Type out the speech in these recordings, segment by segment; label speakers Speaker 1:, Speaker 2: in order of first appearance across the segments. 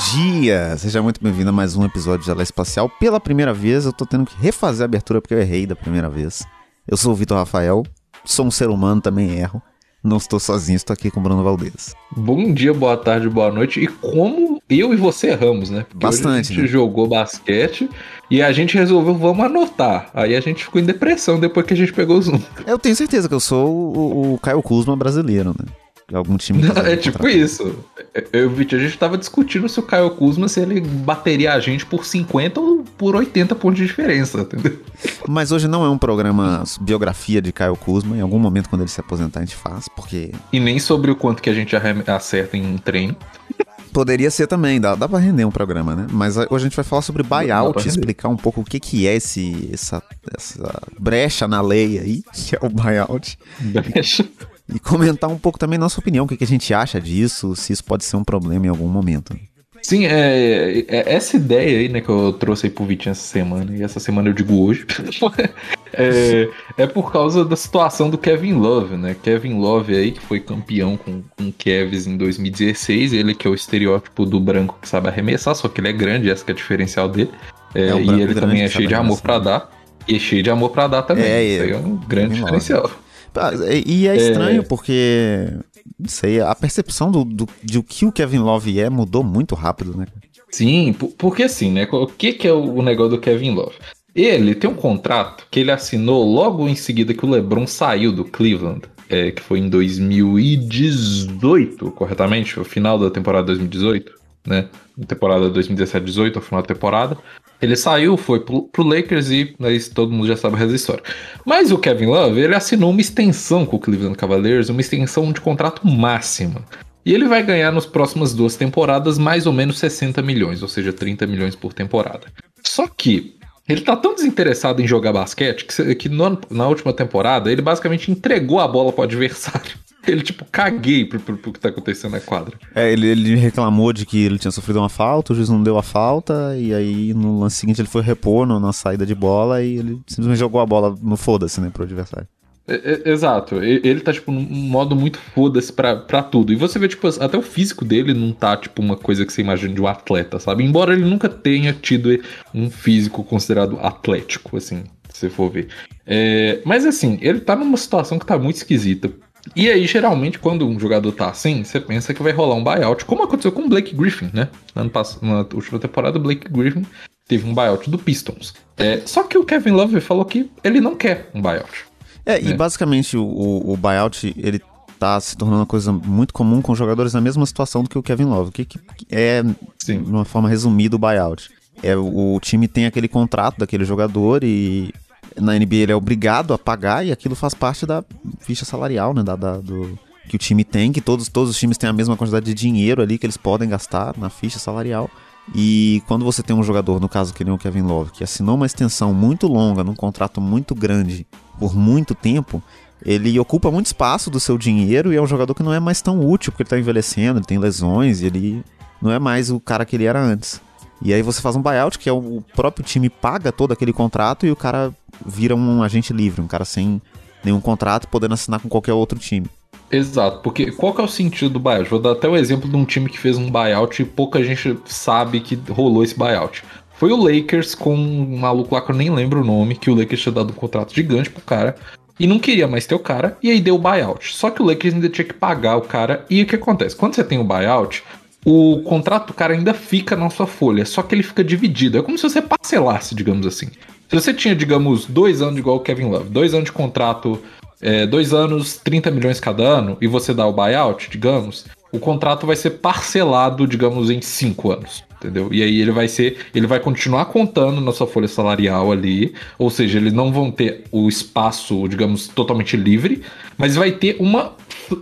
Speaker 1: dia! Seja muito bem-vindo a mais um episódio de Ela Espacial. Pela primeira vez, eu tô tendo que refazer a abertura porque eu errei da primeira vez. Eu sou o Vitor Rafael, sou um ser humano, também erro. Não estou sozinho, estou aqui com o Bruno Valdez.
Speaker 2: Bom dia, boa tarde, boa noite. E como eu e você erramos, né? Porque
Speaker 1: Bastante.
Speaker 2: a gente
Speaker 1: né?
Speaker 2: jogou basquete e a gente resolveu, vamos anotar. Aí a gente ficou em depressão depois que a gente pegou o Zoom.
Speaker 1: Eu tenho certeza que eu sou o, o Caio Kuzma brasileiro, né? Algum time. que
Speaker 2: É tipo isso. Eu e a gente tava discutindo se o Caio Kuzma, se ele bateria a gente por 50 ou por 80 pontos de diferença, entendeu?
Speaker 1: Mas hoje não é um programa biografia de Caio Kuzma. Em algum momento, quando ele se aposentar, a gente faz, porque
Speaker 2: E nem sobre o quanto que a gente acerta em treino.
Speaker 1: Poderia ser também, dá, dá pra render um programa, né? Mas a- hoje a gente vai falar sobre buyout, explicar um pouco o que, que é esse, essa, essa brecha na lei aí, que é o buyout. E comentar um pouco também nossa opinião, o que, que a gente acha disso, se isso pode ser um problema em algum momento.
Speaker 2: Sim, é, é- essa ideia aí, né, que eu trouxe aí pro Vitinho essa semana, e essa semana eu digo hoje, é, é por causa da situação do Kevin Love, né? Kevin Love aí, que foi campeão com, com o Kevs em 2016, ele que é o estereótipo do branco que sabe arremessar, só que ele é grande, essa que é a diferencial dele. É,
Speaker 1: É um
Speaker 2: e ele também é cheio de amor pra dar. E é cheio de amor pra dar também.
Speaker 1: É,
Speaker 2: Isso
Speaker 1: é,
Speaker 2: aí é um grande
Speaker 1: Kevin Love. E e é estranho porque, não sei, a percepção do, do, de o que o Kevin Love é mudou muito rápido, né?
Speaker 2: Sim, po- porque assim, né? O que, que é o o negócio do Kevin Love? Ele tem um contrato que ele assinou logo em seguida que o LeBron saiu do Cleveland, é, que foi em 2018, corretamente? O final da temporada 2018, né? Temporada 2017-18, o final da temporada. Ele saiu, foi pro, pro Lakers e aí todo mundo já sabe essa história. Mas o Kevin Love, ele assinou uma extensão com o Cleveland Cavaliers, uma extensão de contrato máxima. E ele vai ganhar nas próximas duas temporadas mais ou menos 60 milhões, ou seja, 30 milhões por temporada. Só que ele tá tão desinteressado em jogar basquete que, que no na última temporada ele basicamente entregou a bola pro adversário. Ele, tipo, caguei pro, pro, pro que tá acontecendo na quadra.
Speaker 1: É, ele, ele reclamou de que ele tinha sofrido uma falta, o juiz não deu a falta, e aí no lance seguinte ele foi repor no- na saída de bola e ele simplesmente jogou a bola no foda-se, né, pro adversário.
Speaker 2: É, é, exato, ele tá, tipo, num modo muito foda-se pra, pra tudo. E você vê, tipo, até o físico dele não tá, tipo, uma coisa que você imagina de um atleta, sabe? Embora ele nunca tenha tido um físico considerado atlético, assim, se você for ver. É, mas, assim, ele tá numa situação que tá muito esquisita. E aí, geralmente, quando um jogador tá assim, você pensa que vai rolar um buyout, como aconteceu com o Blake Griffin, né? No Ano passado, na última temporada, o Blake Griffin teve um buyout do Pistons. É, só que o Kevin Love falou que ele não quer um buyout.
Speaker 1: É, e
Speaker 2: É.
Speaker 1: basicamente o, o, o buyout, ele tá se tornando uma coisa muito comum com jogadores na mesma situação do que o Kevin Love. O que, que é,
Speaker 2: Sim.
Speaker 1: de uma forma resumida, o buyout? É, o time tem aquele contrato daquele jogador e na NBA ele é obrigado a pagar e aquilo faz parte da ficha salarial, né, da, da- do, que o time tem, que todos, todos os times têm a mesma quantidade de dinheiro ali que eles podem gastar na ficha salarial. E quando você tem um jogador, no caso que nem o Kevin Love, que assinou uma extensão muito longa, num contrato muito grande, por muito tempo, ele ocupa muito espaço do seu dinheiro e é um jogador que não é mais tão útil, porque ele tá envelhecendo, ele tem lesões, e ele não é mais o cara que ele era antes. E aí você faz um buyout, que é o próprio time paga todo aquele contrato e o cara vira um agente livre, um cara sem nenhum contrato, podendo assinar com qualquer outro time.
Speaker 2: Exato, porque qual que é o sentido do buyout? Vou dar até o exemplo de um time que fez um buyout e pouca gente sabe que rolou esse buyout. Foi o Lakers com um maluco lá que eu nem lembro o nome, que o Lakers tinha dado um contrato gigante pro cara e não queria mais ter o cara, e aí deu o buyout. Só que o Lakers ainda tinha que pagar o cara, e o que acontece? Quando você tem o buyout, o contrato do cara ainda fica na sua folha, só que ele fica dividido. É como se você parcelasse, digamos assim. Se você tinha, digamos, dois anos igual o Kevin Love, dois anos de contrato, é, dois anos, 30 milhões cada ano, e você dá o buyout, digamos, o contrato vai ser parcelado, digamos, em cinco anos. Entendeu? E aí ele vai ser. Ele vai continuar contando na sua folha salarial ali. Ou seja, eles não vão ter o espaço, digamos, totalmente livre, mas vai ter uma.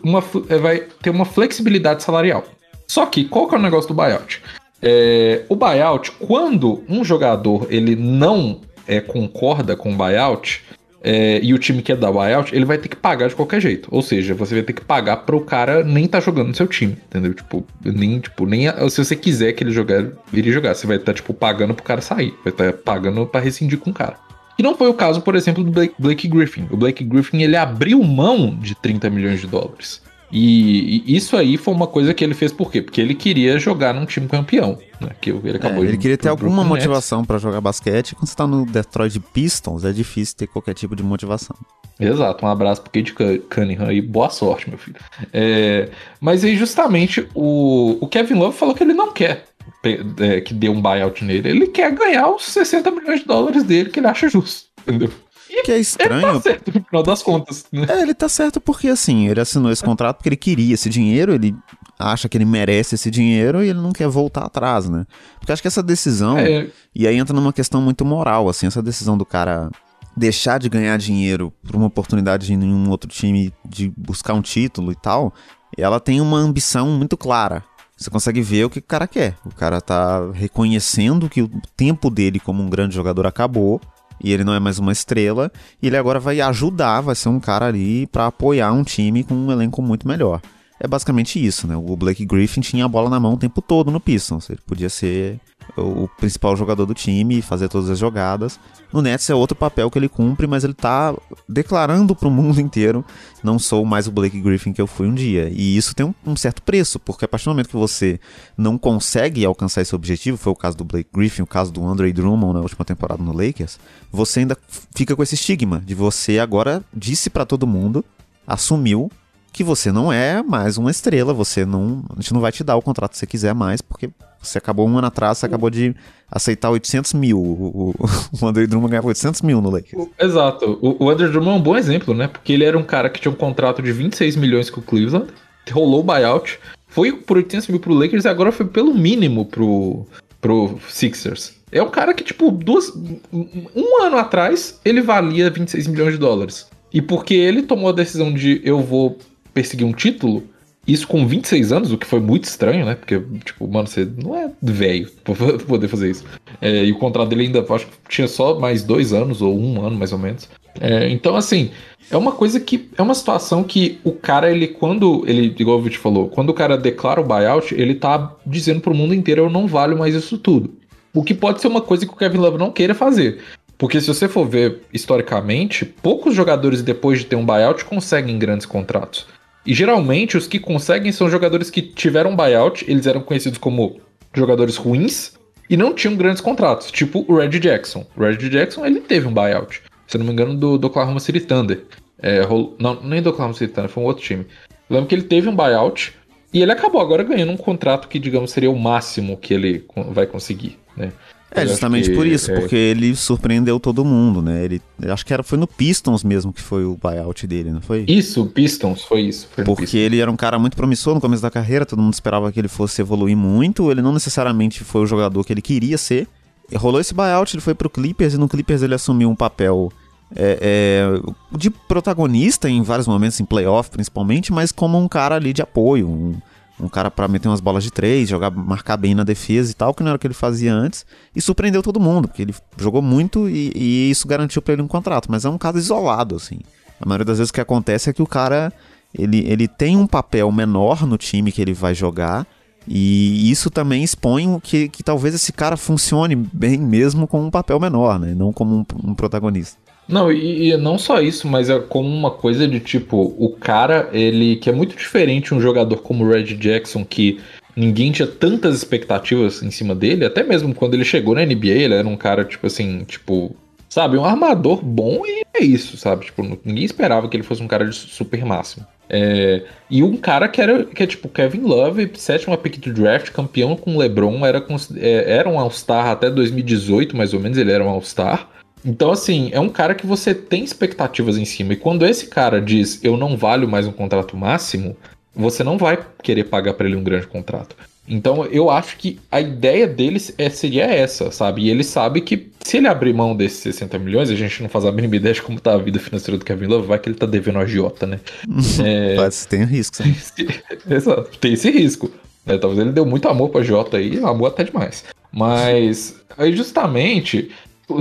Speaker 2: uma vai ter uma flexibilidade salarial. Só que, qual que é o negócio do buyout? É, o buyout, quando um jogador ele não é, concorda com o buyout, é, e o time quer dar buyout, ele vai ter que pagar de qualquer jeito. Ou seja, você vai ter que pagar pro cara nem tá jogando no seu time, entendeu? Tipo, nem, tipo, nem se você quiser que ele jogar, viria jogar, você vai estar, tipo, pagando pro cara sair. Vai estar pagando pra rescindir com o cara. E não foi o caso, por exemplo, do Blake Griffin. O Blake Griffin, ele abriu mão de 30 milhões de dólares. E, e, isso aí foi uma coisa que ele fez por quê? Porque ele queria jogar num time campeão, né? Que ele acabou
Speaker 1: é, Ele queria ter alguma motivação para jogar basquete. Quando você tá no Detroit Pistons, é difícil ter qualquer tipo de motivação.
Speaker 2: Exato, um abraço pro Kate Cunningham e boa sorte, meu filho. É, mas aí, justamente, o, o Kevin Love falou que ele não quer é, que dê um buyout nele. Ele quer ganhar os 60 milhões de dólares dele que ele acha justo, entendeu?
Speaker 1: que é estranho. Ele tá
Speaker 2: certo, no final das contas. Né?
Speaker 1: É, ele tá certo porque, assim, ele assinou esse contrato porque ele queria esse dinheiro, ele acha que ele merece esse dinheiro e ele não quer voltar atrás, né? Porque acho que essa decisão. É... E aí entra numa questão muito moral, assim, essa decisão do cara deixar de ganhar dinheiro por uma oportunidade em um outro time de buscar um título e tal, ela tem uma ambição muito clara. Você consegue ver o que o cara quer. O cara tá reconhecendo que o tempo dele como um grande jogador acabou e ele não é mais uma estrela, e ele agora vai ajudar, vai ser um cara ali para apoiar um time com um elenco muito melhor. É basicamente isso, né? O Blake Griffin tinha a bola na mão o tempo todo no Pistons. Ele podia ser o principal jogador do time, fazer todas as jogadas. No Nets é outro papel que ele cumpre, mas ele tá declarando para o mundo inteiro: não sou mais o Blake Griffin que eu fui um dia. E isso tem um, um, certo preço, porque a partir do momento que você não consegue alcançar esse objetivo, foi o caso do Blake Griffin, o caso do Andre Drummond na última temporada no Lakers, você ainda fica com esse estigma de você agora disse para todo mundo, assumiu que você não é mais uma estrela, você não, a gente não vai te dar o contrato que você quiser mais, porque você acabou um ano atrás, você acabou de aceitar 800 mil. O, o, André Drummond ganhava 800 mil no Lakers.
Speaker 2: Exato. O, o André Drummond é um bom exemplo, né? Porque ele era um cara que tinha um contrato de 26 milhões com o Cleveland, rolou o buyout, foi por 800 mil pro Lakers e agora foi pelo mínimo pro, pro Sixers. É um cara que, tipo, duas, um ano atrás, ele valia 26 milhões de dólares. E porque ele tomou a decisão de eu vou perseguir um título, isso com 26 anos, o que foi muito estranho, né? Porque, tipo, mano, você não é velho pra poder fazer isso. É, e o contrato dele ainda, acho que tinha só mais dois anos, ou um ano mais ou menos. É, então, assim, é uma coisa que. É uma situação que o cara, ele, quando. Ele, igual o Vit falou, quando o cara declara o buyout, ele tá dizendo pro mundo inteiro: eu não valho mais isso tudo. O que pode ser uma coisa que o Kevin Love não queira fazer. Porque se você for ver historicamente, poucos jogadores depois de ter um buyout conseguem grandes contratos. E geralmente os que conseguem são jogadores que tiveram buyout, eles eram conhecidos como jogadores ruins e não tinham grandes contratos, tipo o Red Jackson. O Red Jackson ele teve um buyout, se eu não me engano, do, do Oklahoma City Thunder. É, não, nem do Oklahoma City Thunder, foi um outro time. Lembro que ele teve um buyout e ele acabou agora ganhando um contrato que, digamos, seria o máximo que ele vai conseguir, né?
Speaker 1: É, justamente por isso, é... porque ele surpreendeu todo mundo, né? Ele, acho que era, foi no Pistons mesmo que foi o buyout dele, não foi?
Speaker 2: Isso, Pistons, foi isso. Foi
Speaker 1: porque
Speaker 2: Pistons.
Speaker 1: ele era um cara muito promissor no começo da carreira, todo mundo esperava que ele fosse evoluir muito, ele não necessariamente foi o jogador que ele queria ser. Rolou esse buyout, ele foi pro Clippers, e no Clippers ele assumiu um papel é, é, de protagonista em vários momentos, em playoff principalmente, mas como um cara ali de apoio, um um cara para meter umas bolas de três, jogar, marcar bem na defesa e tal, que não era o que ele fazia antes, e surpreendeu todo mundo, porque ele jogou muito e, e isso garantiu para ele um contrato, mas é um caso isolado, assim. A maioria das vezes o que acontece é que o cara ele, ele tem um papel menor no time que ele vai jogar, e isso também expõe que, que talvez esse cara funcione bem mesmo com um papel menor, né? Não como um, um protagonista.
Speaker 2: Não, e, e, não só isso, mas é como uma coisa de tipo, o cara, ele que é muito diferente um jogador como o Red Jackson, que ninguém tinha tantas expectativas em cima dele, até mesmo quando ele chegou na NBA, ele era um cara, tipo assim, tipo, sabe, um armador bom e é isso, sabe? Tipo, ninguém esperava que ele fosse um cara de super máximo. É, e um cara que era que é tipo Kevin Love, sétima pick do draft, campeão com LeBron, era, é, era um All-Star até 2018, mais ou menos, ele era um All-Star. Então, assim, é um cara que você tem expectativas em cima. E quando esse cara diz eu não valho mais um contrato máximo, você não vai querer pagar para ele um grande contrato. Então, eu acho que a ideia deles é, seria essa, sabe? E ele sabe que se ele abrir mão desses 60 milhões, a gente não faz a mínima ideia de como tá a vida financeira do Kevin Love, vai que ele tá devendo a agiota, né?
Speaker 1: é... Mas tem risco, sim.
Speaker 2: Exato, tem esse risco. É, talvez ele deu muito amor pra Jota aí, amor até demais. Mas aí justamente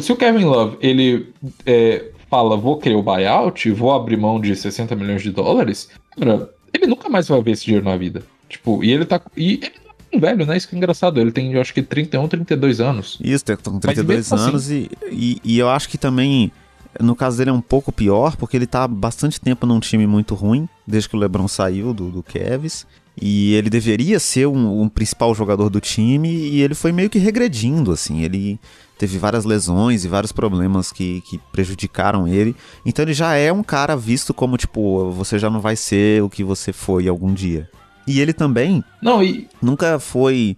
Speaker 2: se o Kevin Love ele é, fala, vou querer o buyout, vou abrir mão de 60 milhões de dólares, cara, ele nunca mais vai ver esse dinheiro na vida. Tipo, e ele tá. E ele tá um velho, né? Isso que é engraçado. Ele tem, eu acho que 31, 32 anos.
Speaker 1: Isso, tem com 32 anos assim... e, e, e eu acho que também. No caso dele é um pouco pior, porque ele tá bastante tempo num time muito ruim, desde que o LeBron saiu do, do Cavs. E ele deveria ser um, um, principal jogador do time e ele foi meio que regredindo, assim. Ele teve várias lesões e vários problemas que, que prejudicaram ele. Então ele já é um cara visto como, tipo, você já não vai ser o que você foi algum dia. E ele também
Speaker 2: não, e...
Speaker 1: nunca foi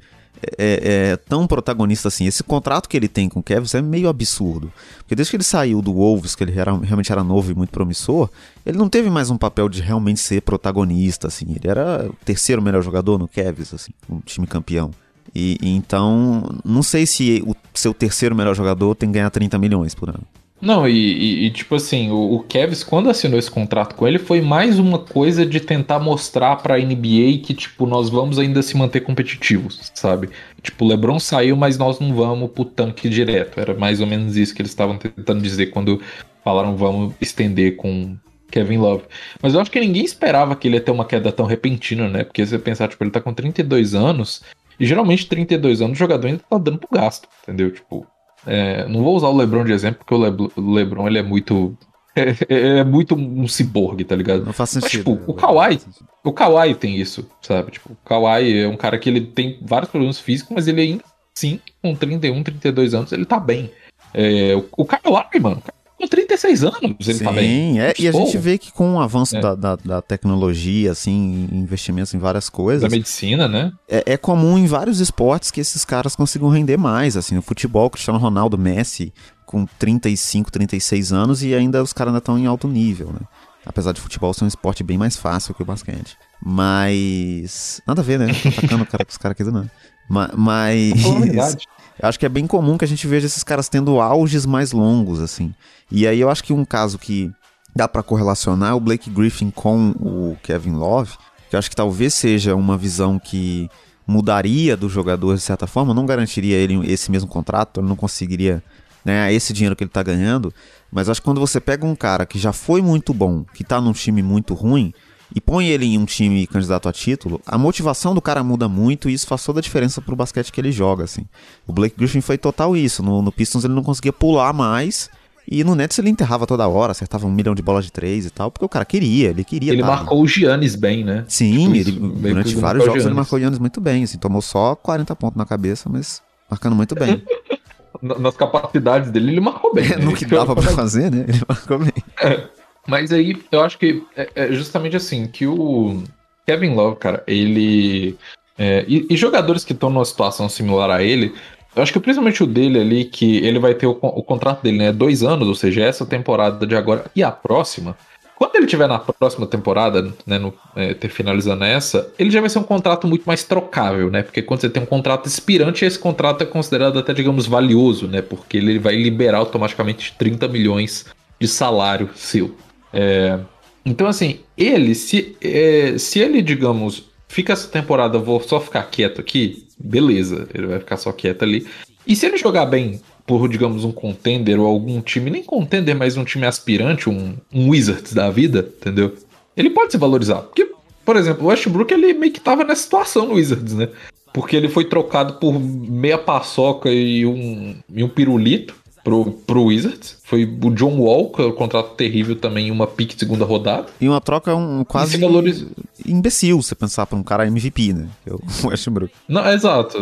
Speaker 1: é, é, tão protagonista assim. Esse contrato que ele tem com o Kevin é meio absurdo. Porque desde que ele saiu do Wolves, que ele era, realmente era novo e muito promissor, ele não teve mais um papel de realmente ser protagonista, assim. Ele era o terceiro melhor jogador no Cavs, assim, um time campeão. E, e, então, não sei se o seu terceiro melhor jogador tem que ganhar 30 milhões por ano.
Speaker 2: Não, e, e, tipo assim, o, o Kevs, quando assinou esse contrato com ele, foi mais uma coisa de tentar mostrar pra NBA que, tipo, nós vamos ainda se manter competitivos, sabe? Tipo, o LeBron saiu, mas nós não vamos pro tanque direto. Era mais ou menos isso que eles estavam tentando dizer quando falaram vamos estender com Kevin Love. Mas eu acho que ninguém esperava que ele ia ter uma queda tão repentina, né? Porque se você pensar, tipo, ele tá com 32 anos, e geralmente 32 anos o jogador ainda tá dando pro gasto, entendeu? Tipo, é, não vou usar o LeBron de exemplo, porque o, Le o LeBron ele é muito. É, é, muito um ciborgue, tá ligado?
Speaker 1: Não faz sentido.
Speaker 2: Mas, tipo, o Kawhi, o Kawhi tem isso, sabe? Tipo, o Kawhi é um cara que ele tem vários problemas físicos, mas ele ainda sim, com 31, 32 anos, ele tá bem. É, o, o Kawhi, mano, com 36 anos ele
Speaker 1: Sim,
Speaker 2: tá bem.
Speaker 1: É, e a gente vê que com o avanço é. da, da, da, tecnologia, assim, investimentos em várias coisas. Da
Speaker 2: medicina, né?
Speaker 1: É, é, comum em vários esportes que esses caras consigam render mais. Assim, no futebol, Cristiano Ronaldo, Messi, com 35, 36 anos e ainda os caras ainda estão em alto nível, né? Apesar de futebol ser um esporte bem mais fácil que o basquete. Mas. Nada a ver, né? Tô atacando o cara que os caras querem, não. Mas. mas... Eu acho que é bem comum que a gente veja esses caras tendo auges mais longos, assim. E aí eu acho que um caso que dá para correlacionar é o Blake Griffin com o Kevin Love, que eu acho que talvez seja uma visão que mudaria do jogador de certa forma, não garantiria ele esse mesmo contrato, ele não conseguiria ganhar esse dinheiro que ele tá ganhando, mas acho que quando você pega um cara que já foi muito bom, que tá num time muito ruim, e põe ele em um time candidato a título, a motivação do cara muda muito e isso faz toda a diferença pro basquete que ele joga, assim. O Blake Griffin foi total isso. No, no Pistons ele não conseguia pular mais. E no Nets ele enterrava toda hora, acertava um milhão de bolas de três e tal, porque o cara queria, ele queria.
Speaker 2: Ele marcou o Giannis bem, né?
Speaker 1: Sim, tipo, ele, durante vários jogos ele marcou o Giannis muito bem, assim, tomou só 40 pontos na cabeça, mas marcando muito bem.
Speaker 2: Nas capacidades dele, ele marcou bem.
Speaker 1: É, no que dava pra fazer, né? Ele marcou bem.
Speaker 2: É. Mas aí eu acho que é, é justamente assim, que o Kevin Love, cara, ele. É, e, e, jogadores que estão numa situação similar a ele, eu acho que principalmente o dele ali, que ele vai ter o, o contrato dele, né? Dois anos, ou seja, essa temporada de agora e a próxima. Quando ele tiver na próxima temporada, né, no, é, ter finalizando essa, ele já vai ser um contrato muito mais trocável, né? Porque quando você tem um contrato expirante, esse contrato é considerado até, digamos, valioso, né? Porque ele vai liberar automaticamente 30 milhões de salário seu. É, então, assim, ele, se, é, se ele, digamos, fica essa temporada, vou só ficar quieto aqui, beleza, ele vai ficar só quieto ali. E se ele jogar bem por, digamos, um contender ou algum time, nem contender, mas um time aspirante, um, um Wizards da vida, entendeu? Ele pode se valorizar. Porque, por exemplo, o Westbrook, ele meio que tava nessa situação no Wizards, né? Porque ele foi trocado por meia paçoca e um, e um pirulito pro, pro Wizards. Foi o John Wall, que é um contrato terrível também, uma pick de segunda rodada.
Speaker 1: E uma troca um, quase valores... imbecil, você pensar pra um cara MVP, né? É o Westbrook.
Speaker 2: Não, é exato.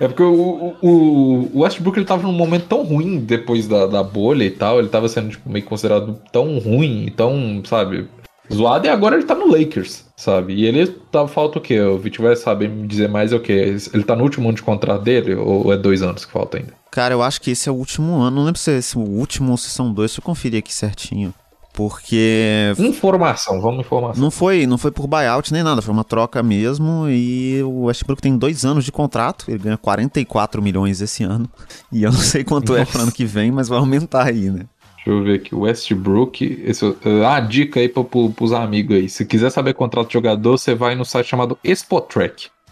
Speaker 2: É porque o, o, o, Westbrook ele tava num momento tão ruim depois da, da bolha e tal, ele tava sendo tipo, meio considerado tão ruim, tão, sabe, zoado, e agora ele tá no Lakers, sabe? E ele tá, falta o quê? O Vit vai saber me dizer mais é o quê? Ele tá no último ano de contrato dele, ou é dois anos que falta ainda?
Speaker 1: Cara, eu acho que esse é o último ano. Não lembro se é esse o último ou se são dois. Deixa eu conferir aqui certinho. Porque.
Speaker 2: Informação, vamos informação.
Speaker 1: Não foi, não foi por buyout nem nada, foi uma troca mesmo. E o Westbrook tem dois anos de contrato, ele ganha 44 milhões esse ano. E eu não sei quanto Nossa. é para ano que vem, mas vai aumentar aí, né?
Speaker 2: Deixa eu ver aqui, Westbrook. Esse, ah, dica aí para pros amigos aí. Se quiser saber contrato de jogador, você vai no site chamado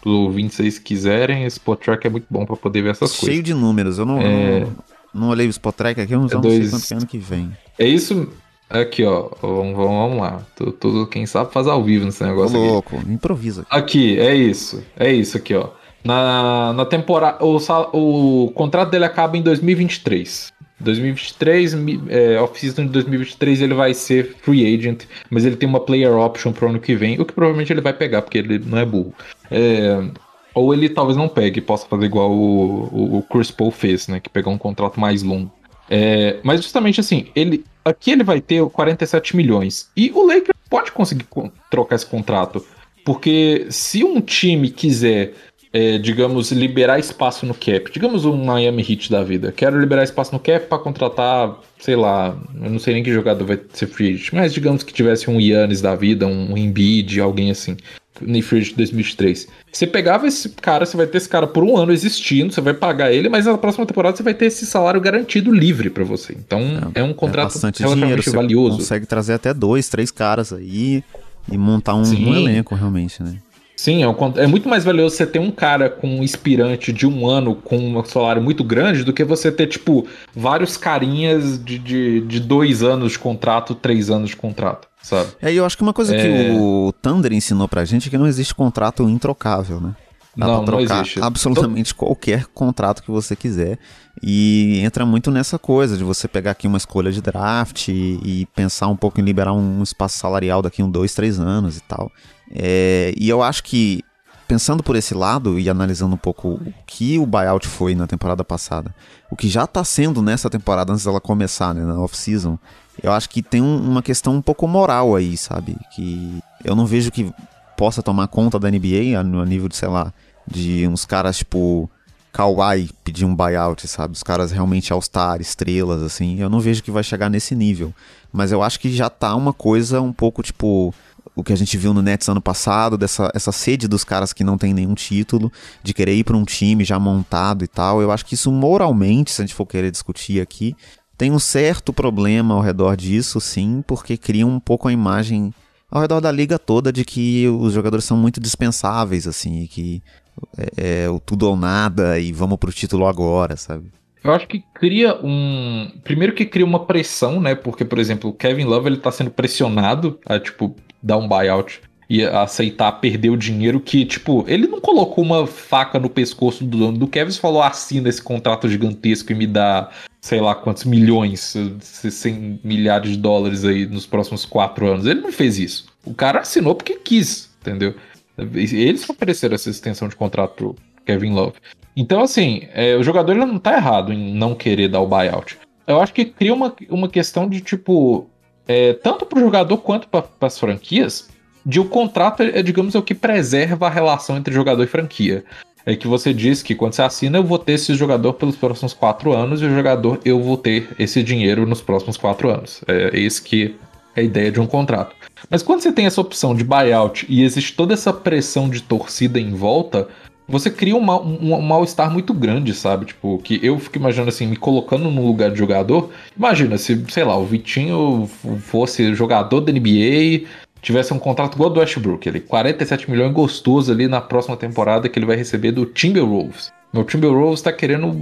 Speaker 2: Spotrack os ouvintes se quiserem, esse Spotrack é muito bom para poder ver essas
Speaker 1: Cheio
Speaker 2: coisas.
Speaker 1: Cheio de números, eu não, é... não, não, olhei o Spotrack aqui, eu não, é dois... sei quanto é ano que vem.
Speaker 2: É isso, Aqui, ó. Vamos, vamos lá. Tudo, quem sabe faz ao vivo nesse negócio
Speaker 1: Tô louco, aqui. improvisa.
Speaker 2: Aqui, é isso. É isso aqui, ó. Na, na temporada. O, o contrato dele acaba em 2023. 2023, é, off-season de 2023 ele vai ser free agent, mas ele tem uma player option pro ano que vem, o que provavelmente ele vai pegar, porque ele não é burro. É, ou ele talvez não pegue, possa fazer igual o, o, o Chris Paul fez, né? Que pegou um contrato mais longo. É, mas justamente assim, ele aqui ele vai ter 47 milhões. E o Lakers pode conseguir trocar esse contrato. Porque se um time quiser é, digamos, liberar espaço no cap. Digamos um Miami Heat da vida. Quero liberar espaço no cap para contratar, sei lá, eu não sei nem que jogador vai ser free agent, mas digamos que tivesse um Yannis da vida, um Embiid, alguém assim. No free agent 2023. Você pegava esse cara, você vai ter esse cara por um ano existindo, você vai pagar ele, mas na próxima temporada você vai ter esse salário garantido livre para você. Então é, é um contrato é
Speaker 1: bastante relativamente dinheiro, valioso. Você consegue trazer até dois, três caras aí e montar um, um elenco realmente, né?
Speaker 2: Sim, é, é, muito mais valioso você ter um cara com um inspirante de um ano com um salário muito grande do que você ter, tipo, vários carinhas de, de, de dois anos de contrato, três anos de contrato, sabe?
Speaker 1: É, e eu acho que uma coisa é... que o Thunder ensinou pra gente é que não existe contrato introcável, né? Dá não, pra trocar não absolutamente qualquer contrato que você quiser. E entra muito nessa coisa de você pegar aqui uma escolha de draft e, e pensar um pouco em liberar um espaço salarial daqui a um, dois, três anos e tal. É, e eu acho que, pensando por esse lado e analisando um pouco o que o buyout foi na temporada passada, o que já está sendo nessa temporada antes dela começar, né, na off-season, eu acho que tem um, uma questão um pouco moral aí, sabe? Que eu não vejo que possa tomar conta da NBA no nível de, sei lá, de uns caras tipo Kawhi pedir um buyout, sabe? Os caras realmente all-star, estrelas, assim. Eu não vejo que vai chegar nesse nível. Mas eu acho que já tá uma coisa um pouco tipo o que a gente viu no Nets ano passado, dessa essa sede dos caras que não tem nenhum título, de querer ir para um time já montado e tal. Eu acho que isso moralmente, se a gente for querer discutir aqui, tem um certo problema ao redor disso, sim, porque cria um pouco a imagem ao redor da liga toda de que os jogadores são muito dispensáveis, assim, que é, é o tudo ou nada e vamos pro título agora, sabe?
Speaker 2: Eu acho que cria um. Primeiro que cria uma pressão, né? Porque, por exemplo, o Kevin Love ele tá sendo pressionado a, tipo, dar um buyout e aceitar perder o dinheiro que, tipo, ele não colocou uma faca no pescoço do dono do Kevin e falou assina esse contrato gigantesco e me dá, sei lá quantos milhões, 100 milhares de dólares aí nos próximos quatro anos. Ele não fez isso. O cara assinou porque quis, entendeu? Eles ofereceram essa extensão de contrato pro Kevin Love. Então, assim, é, o jogador ele não tá errado em não querer dar o buyout. Eu acho que cria uma, uma questão de, tipo, é, tanto para o jogador quanto para as franquias, de o contrato é, digamos, é o que preserva a relação entre jogador e franquia. É que você diz que quando você assina, eu vou ter esse jogador pelos próximos quatro anos e o jogador eu vou ter esse dinheiro nos próximos quatro anos. É, é isso que é a ideia de um contrato. Mas quando você tem essa opção de buyout e existe toda essa pressão de torcida em volta, você cria um, mal, um, um mal-estar muito grande, sabe? Tipo, que eu fico imaginando assim, me colocando no lugar de jogador. Imagina se, sei lá, o Vitinho fosse jogador da NBA, tivesse um contrato igual do Westbrook, ele 47 milhões gostoso ali na próxima temporada que ele vai receber do Timberwolves. Meu Timberwolves tá querendo,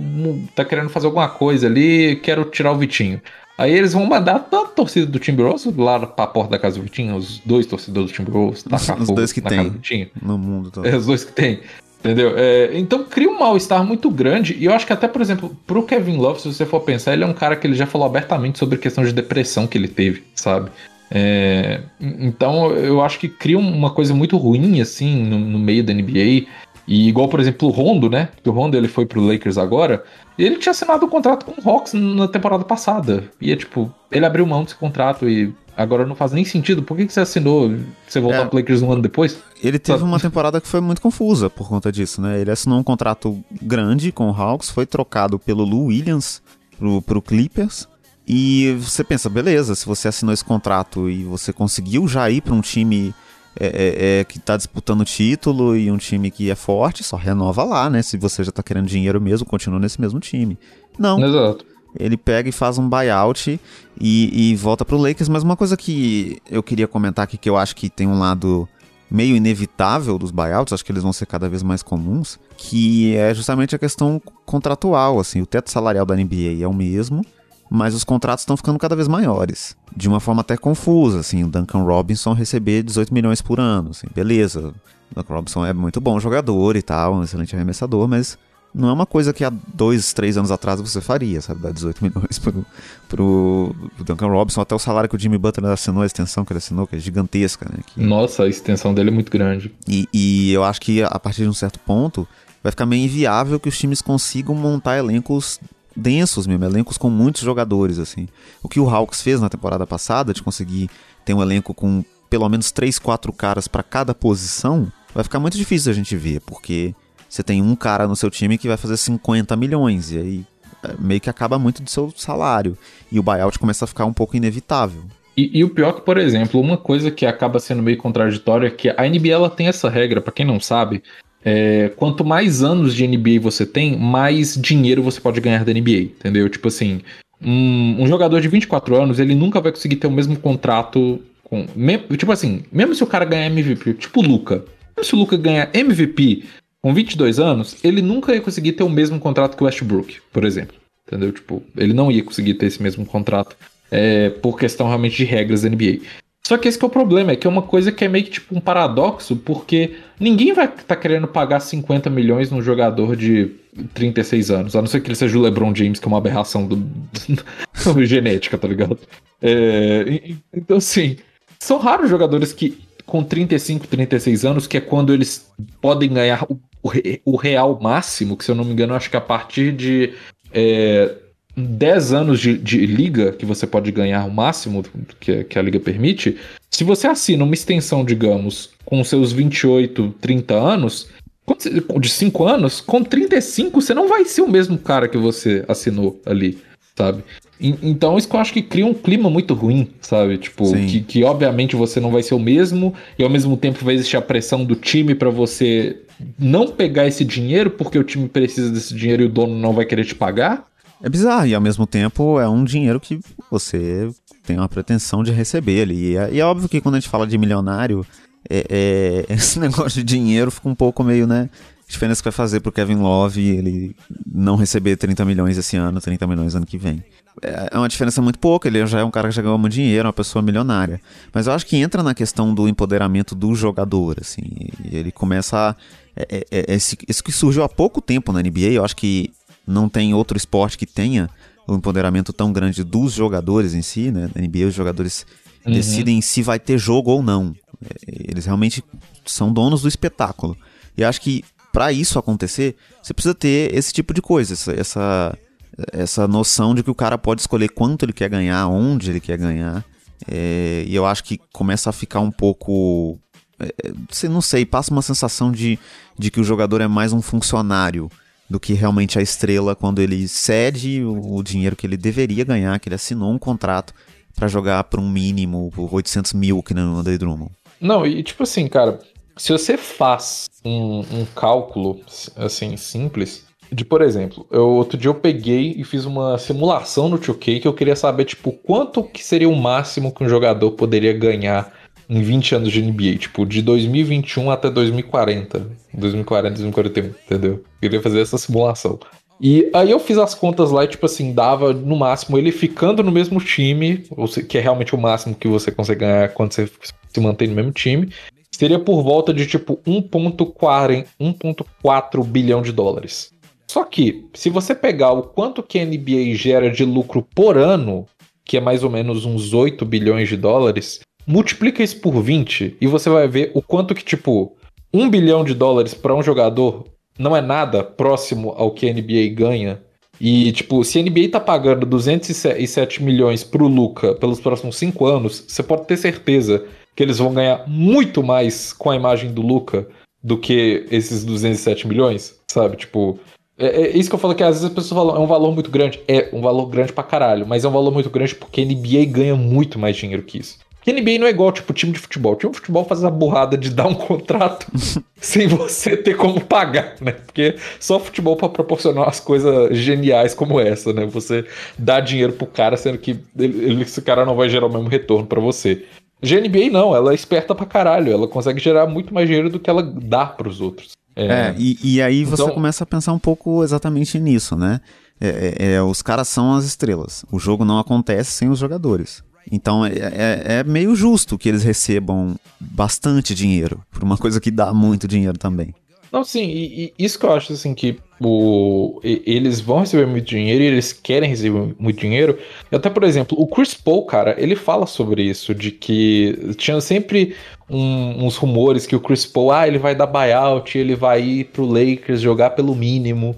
Speaker 2: tá querendo fazer alguma coisa ali, quero tirar o Vitinho. Aí eles vão mandar toda a torcida do Timberwolves lá pra porta da casa do Vitinho, os dois torcedores do Timberwolves,
Speaker 1: tacar os dois que tem no mundo
Speaker 2: todo. É, os dois que tem. Entendeu? É, então cria um mal-estar muito grande. E eu acho que até, por exemplo, pro Kevin Love, se você for pensar, ele é um cara que ele já falou abertamente sobre a questão de depressão que ele teve, sabe? É, então eu acho que cria uma coisa muito ruim, assim, no, no, meio da NBA. E igual, por exemplo, o Rondo, né? Que o Rondo ele foi pro Lakers agora. Ele tinha assinado um contrato com o Hawks na temporada passada. E é tipo, ele abriu mão desse contrato e Agora não faz nem sentido. Por que, que você assinou? Você voltou é, pro Lakers um ano depois?
Speaker 1: Ele teve uma temporada que foi muito confusa por conta disso, né? Ele assinou um contrato grande com o Hawks, foi trocado pelo Lou Williams pro, pro Clippers. E você pensa, beleza, se você assinou esse contrato e você conseguiu já ir para um time é, é, é, que está disputando título e um time que é forte, só renova lá, né? Se você já está querendo dinheiro mesmo, continua nesse mesmo time. Não.
Speaker 2: Exato
Speaker 1: ele pega e faz um buyout e, e volta pro Lakers. Mas uma coisa que eu queria comentar aqui, que eu acho que tem um lado meio inevitável dos buyouts, acho que eles vão ser cada vez mais comuns, que é justamente a questão contratual, assim, o teto salarial da NBA é o mesmo, mas os contratos estão ficando cada vez maiores, de uma forma até confusa, assim, o Duncan Robinson receber 18 milhões por ano, assim, beleza, o Duncan Robinson é muito bom jogador e tal, um excelente arremessador, mas não é uma coisa que há dois, três anos atrás você faria, sabe? Dar 18 milhões pro, pro Duncan Robinson, até o salário que o Jimmy Butler assinou, a extensão que ele assinou, que é gigantesca, né? Que...
Speaker 2: Nossa, a extensão dele é muito grande.
Speaker 1: E, e eu acho que a partir de um certo ponto vai ficar meio inviável que os times consigam montar elencos densos mesmo, elencos com muitos jogadores, assim. O que o Hawks fez na temporada passada, de conseguir ter um elenco com pelo menos 3, 4 caras para cada posição, vai ficar muito difícil a gente ver, porque você tem um cara no seu time que vai fazer 50 milhões, e aí é, meio que acaba muito do seu salário. E o buyout começa a ficar um pouco inevitável.
Speaker 2: E, e o pior é que, por exemplo, uma coisa que acaba sendo meio contraditória é que a NBA ela tem essa regra, para quem não sabe, é, quanto mais anos de NBA você tem, mais dinheiro você pode ganhar da NBA, entendeu? Tipo assim, um, um jogador de 24 anos, ele nunca vai conseguir ter o mesmo contrato com. Me, tipo assim, mesmo se o cara ganhar MVP, tipo o Luca. Mesmo se o Luca ganhar MVP com 22 anos, ele nunca ia conseguir ter o mesmo contrato que o Westbrook, por exemplo. Entendeu? Tipo, ele não ia conseguir ter esse mesmo contrato é, por questão realmente de regras da NBA. Só que esse que é o problema, é que é uma coisa que é meio que tipo um paradoxo, porque ninguém vai estar tá querendo pagar 50 milhões num jogador de 36 anos, a não ser que ele seja o LeBron James, que é uma aberração do, do genética, tá ligado? É, então, assim, são raros jogadores que com 35, 36 anos, que é quando eles podem ganhar o o, real máximo, que se eu não me engano, acho que a partir de é, 10 anos de, de, liga, que você pode ganhar o máximo que, que a liga permite, se você assina uma extensão, digamos, com seus 28, 30 anos, de 5 anos, com 35 você não vai ser o mesmo cara que você assinou ali, sabe? Então isso que eu acho que cria um clima muito ruim, sabe? Tipo, que, que, obviamente você não vai ser o mesmo e ao mesmo tempo vai existir a pressão do time para você não pegar esse dinheiro porque o time precisa desse dinheiro e o dono não vai querer te pagar.
Speaker 1: É bizarro, e ao mesmo tempo é um dinheiro que você tem uma pretensão de receber ali. E é, e é óbvio que quando a gente fala de milionário, é, é, esse negócio de dinheiro fica um pouco meio, né? A diferença que vai fazer pro Kevin Love ele não receber 30 milhões esse ano, 30 milhões ano que vem. É, é uma diferença muito pouca, ele já é um cara que já ganhou muito dinheiro, uma pessoa milionária. Mas eu acho que entra na questão do empoderamento do jogador, assim. Ele começa a. É, é, é, esse, esse que surgiu há pouco tempo na NBA, eu acho que não tem outro esporte que tenha o um empoderamento tão grande dos jogadores em si, né? Na NBA os jogadores uhum. decidem se vai ter jogo ou não. Eles realmente são donos do espetáculo. E acho que para isso acontecer, você precisa ter esse tipo de coisa, essa, essa, essa noção de que o cara pode escolher quanto ele quer ganhar, onde ele quer ganhar. É, e eu acho que começa a ficar um pouco. É, não sei, passa uma sensação de, de que o jogador é mais um funcionário do que realmente a estrela quando ele cede o, o dinheiro que ele deveria ganhar, que ele assinou um contrato para jogar por um mínimo, por 800 mil, que não André Drummond.
Speaker 2: Não, e tipo assim, cara, se você faz um, um cálculo assim simples, de, por exemplo, eu, outro dia eu peguei e fiz uma simulação no 2K que eu queria saber, tipo, quanto que seria o máximo que um jogador poderia ganhar em 20 anos de NBA, tipo, de 2021 até 2040, 2040, 2041, entendeu? Eu queria fazer essa simulação. E aí eu fiz as contas lá e, tipo assim, dava no máximo ele ficando no mesmo time, que é realmente o máximo que você consegue ganhar quando você se mantém no mesmo time, seria por volta de tipo 1.4 bilhão de dólares. Só que, se você pegar o quanto que a NBA gera de lucro por ano, que é mais ou menos uns 8 bilhões de dólares, multiplica isso por 20 e você vai ver o quanto que, tipo, 1 bilhão de dólares para um jogador não é nada próximo ao que a NBA ganha. E, tipo, se a NBA tá pagando 207 milhões pro Luca pelos próximos 5 anos, você pode ter certeza que eles vão ganhar muito mais com a imagem do Luca do que esses 207 milhões, sabe? Tipo, é, é, isso que eu falo que às vezes as pessoas falam, é um valor muito grande. É um valor grande pra caralho, mas é um valor muito grande porque a NBA ganha muito mais dinheiro que isso. Porque NBA não é igual, tipo, time de futebol. O time de futebol faz a burrada de dar um contrato sem você ter como pagar, né? Porque só futebol para proporcionar as coisas geniais como essa, né? Você dá dinheiro pro cara, sendo que ele, esse cara não vai gerar o mesmo retorno para você. GNBA não, ela é esperta pra caralho, ela consegue gerar muito mais dinheiro do que ela dá pros outros.
Speaker 1: É, é e, e, aí você então... começa a pensar um pouco exatamente nisso, né? É, é, é, os caras são as estrelas. O jogo não acontece sem os jogadores. Então é, é, é, meio justo que eles recebam bastante dinheiro por uma coisa que dá muito dinheiro também.
Speaker 2: Não, sim, e, e isso que eu acho assim que o, eles vão receber muito dinheiro e eles querem receber muito dinheiro. E até, por exemplo, o Chris Paul, cara, ele fala sobre isso, de que tinha sempre um, uns rumores que o Chris Paul, ah, ele vai dar buyout, ele vai ir pro Lakers jogar pelo mínimo.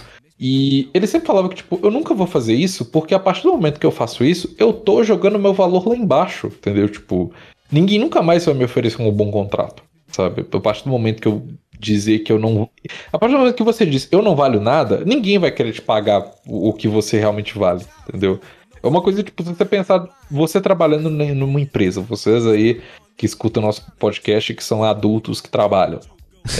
Speaker 2: E ele sempre falava que, tipo, eu nunca vou fazer isso, porque a partir do momento que eu faço isso, eu tô jogando meu valor lá embaixo, entendeu? Tipo, ninguém nunca mais vai me oferecer um bom contrato, sabe? A partir do momento que eu dizer que eu não. A partir do momento que você diz eu não valho nada, ninguém vai querer te pagar o que você realmente vale, entendeu? É uma coisa, tipo, você pensar, você trabalhando numa empresa, vocês aí que escutam nosso podcast, que são adultos que trabalham.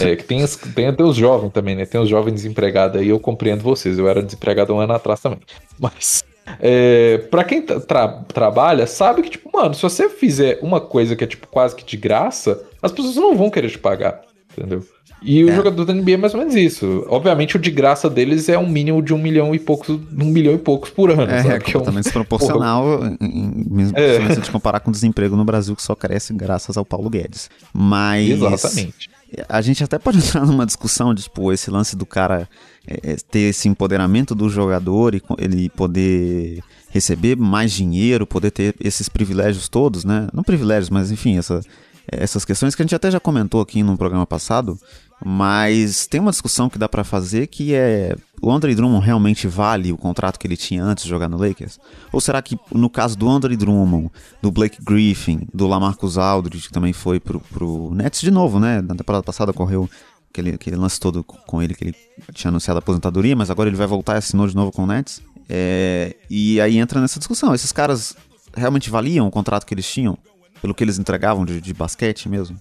Speaker 2: É, que tem, tem até os jovens também, né? Tem os jovens desempregados aí, eu compreendo vocês. Eu era desempregado um ano atrás também. Mas, é, pra quem tra trabalha, sabe que, tipo, mano, se você fizer uma coisa que é, tipo, quase que de graça, as pessoas não vão querer te pagar, entendeu? E o é. jogador da NBA é mais ou menos isso. Obviamente, o de graça deles é um mínimo de um milhão e poucos, um milhão e poucos por ano.
Speaker 1: É, sabe? é completamente é um... desproporcional, mesmo é. se a gente comparar com o desemprego no Brasil, que só cresce graças ao Paulo Guedes. Mas.
Speaker 2: Exatamente.
Speaker 1: A gente até pode entrar numa discussão tipo, esse lance do cara é, é, ter esse empoderamento do jogador e ele poder receber mais dinheiro, poder ter esses privilégios todos, né? Não privilégios, mas enfim, essa, essas questões que a gente até já comentou aqui no programa passado, mas tem uma discussão que dá para fazer que é o Andre Drummond realmente vale o contrato que ele tinha antes de jogar no Lakers? Ou será que no caso do Andre Drummond, do Blake Griffin, do Lamarcus Aldridge, que também foi pro, pro Nets de novo, né? Na temporada passada correu aquele, aquele lance todo com ele que ele tinha anunciado a aposentadoria, mas agora ele vai voltar e assinou de novo com o Nets. É, e aí entra nessa discussão. Esses caras realmente valiam o contrato que eles tinham? Pelo que eles entregavam de, de basquete mesmo?